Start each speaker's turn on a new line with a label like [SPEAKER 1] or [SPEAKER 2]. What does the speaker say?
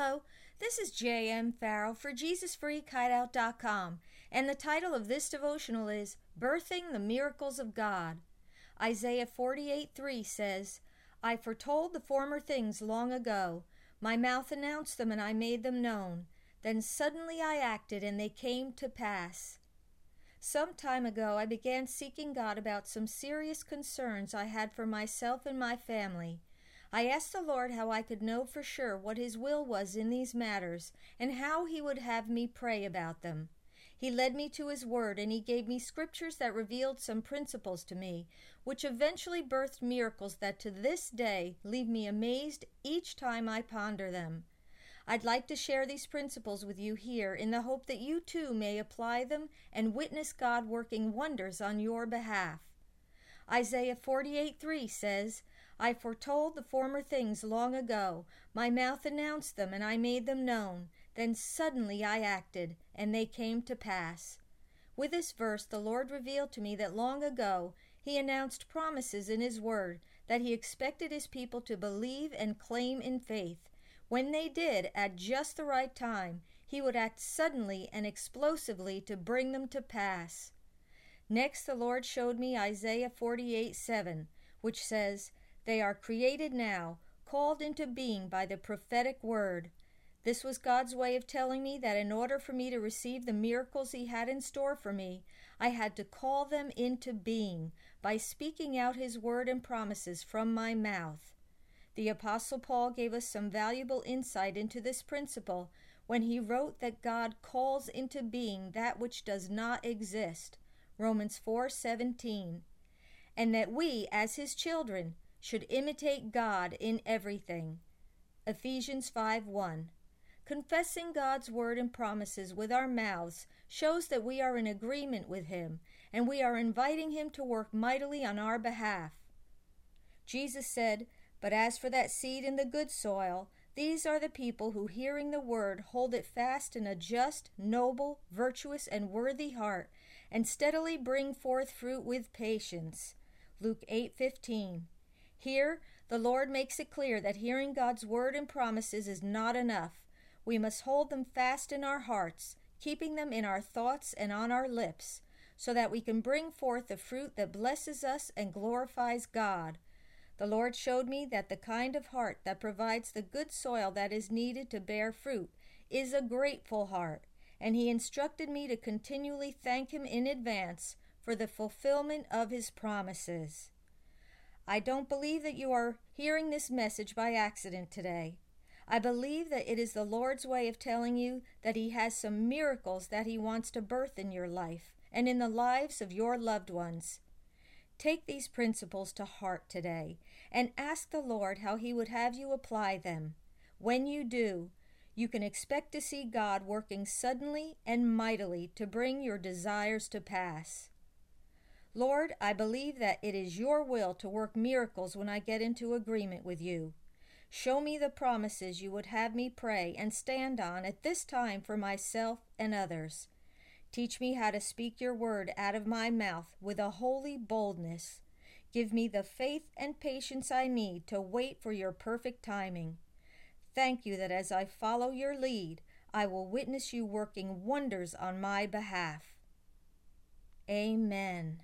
[SPEAKER 1] Hello, this is J.M. Farrell for JesusFreakHideout.com, and the title of this devotional is Birthing the Miracles of God. Isaiah 48 3 says, I foretold the former things long ago. My mouth announced them, and I made them known. Then suddenly I acted, and they came to pass. Some time ago, I began seeking God about some serious concerns I had for myself and my family. I asked the Lord how I could know for sure what His will was in these matters and how He would have me pray about them. He led me to His Word and He gave me scriptures that revealed some principles to me, which eventually birthed miracles that to this day leave me amazed each time I ponder them. I'd like to share these principles with you here in the hope that you too may apply them and witness God working wonders on your behalf. Isaiah 48 3 says, I foretold the former things long ago. My mouth announced them, and I made them known. Then suddenly I acted, and they came to pass. With this verse, the Lord revealed to me that long ago He announced promises in His Word that He expected His people to believe and claim in faith. When they did, at just the right time, He would act suddenly and explosively to bring them to pass. Next, the Lord showed me Isaiah 48 7, which says, they are created now, called into being by the prophetic word. This was God's way of telling me that in order for me to receive the miracles He had in store for me, I had to call them into being by speaking out His word and promises from my mouth. The Apostle Paul gave us some valuable insight into this principle when he wrote that God calls into being that which does not exist. Romans 4:17. And that we as his children should imitate God in everything. Ephesians 5 1. Confessing God's word and promises with our mouths shows that we are in agreement with Him and we are inviting Him to work mightily on our behalf. Jesus said, But as for that seed in the good soil, these are the people who, hearing the word, hold it fast in a just, noble, virtuous, and worthy heart, and steadily bring forth fruit with patience. Luke 8:15. Here, the Lord makes it clear that hearing God's word and promises is not enough. We must hold them fast in our hearts, keeping them in our thoughts and on our lips, so that we can bring forth the fruit that blesses us and glorifies God. The Lord showed me that the kind of heart that provides the good soil that is needed to bear fruit is a grateful heart, and He instructed me to continually thank Him in advance for the fulfillment of His promises. I don't believe that you are hearing this message by accident today. I believe that it is the Lord's way of telling you that He has some miracles that He wants to birth in your life and in the lives of your loved ones. Take these principles to heart today and ask the Lord how He would have you apply them. When you do, you can expect to see God working suddenly and mightily to bring your desires to pass. Lord, I believe that it is your will to work miracles when I get into agreement with you. Show me the promises you would have me pray and stand on at this time for myself and others. Teach me how to speak your word out of my mouth with a holy boldness. Give me the faith and patience I need to wait for your perfect timing. Thank you that as I follow your lead, I will witness you working wonders on my behalf. Amen.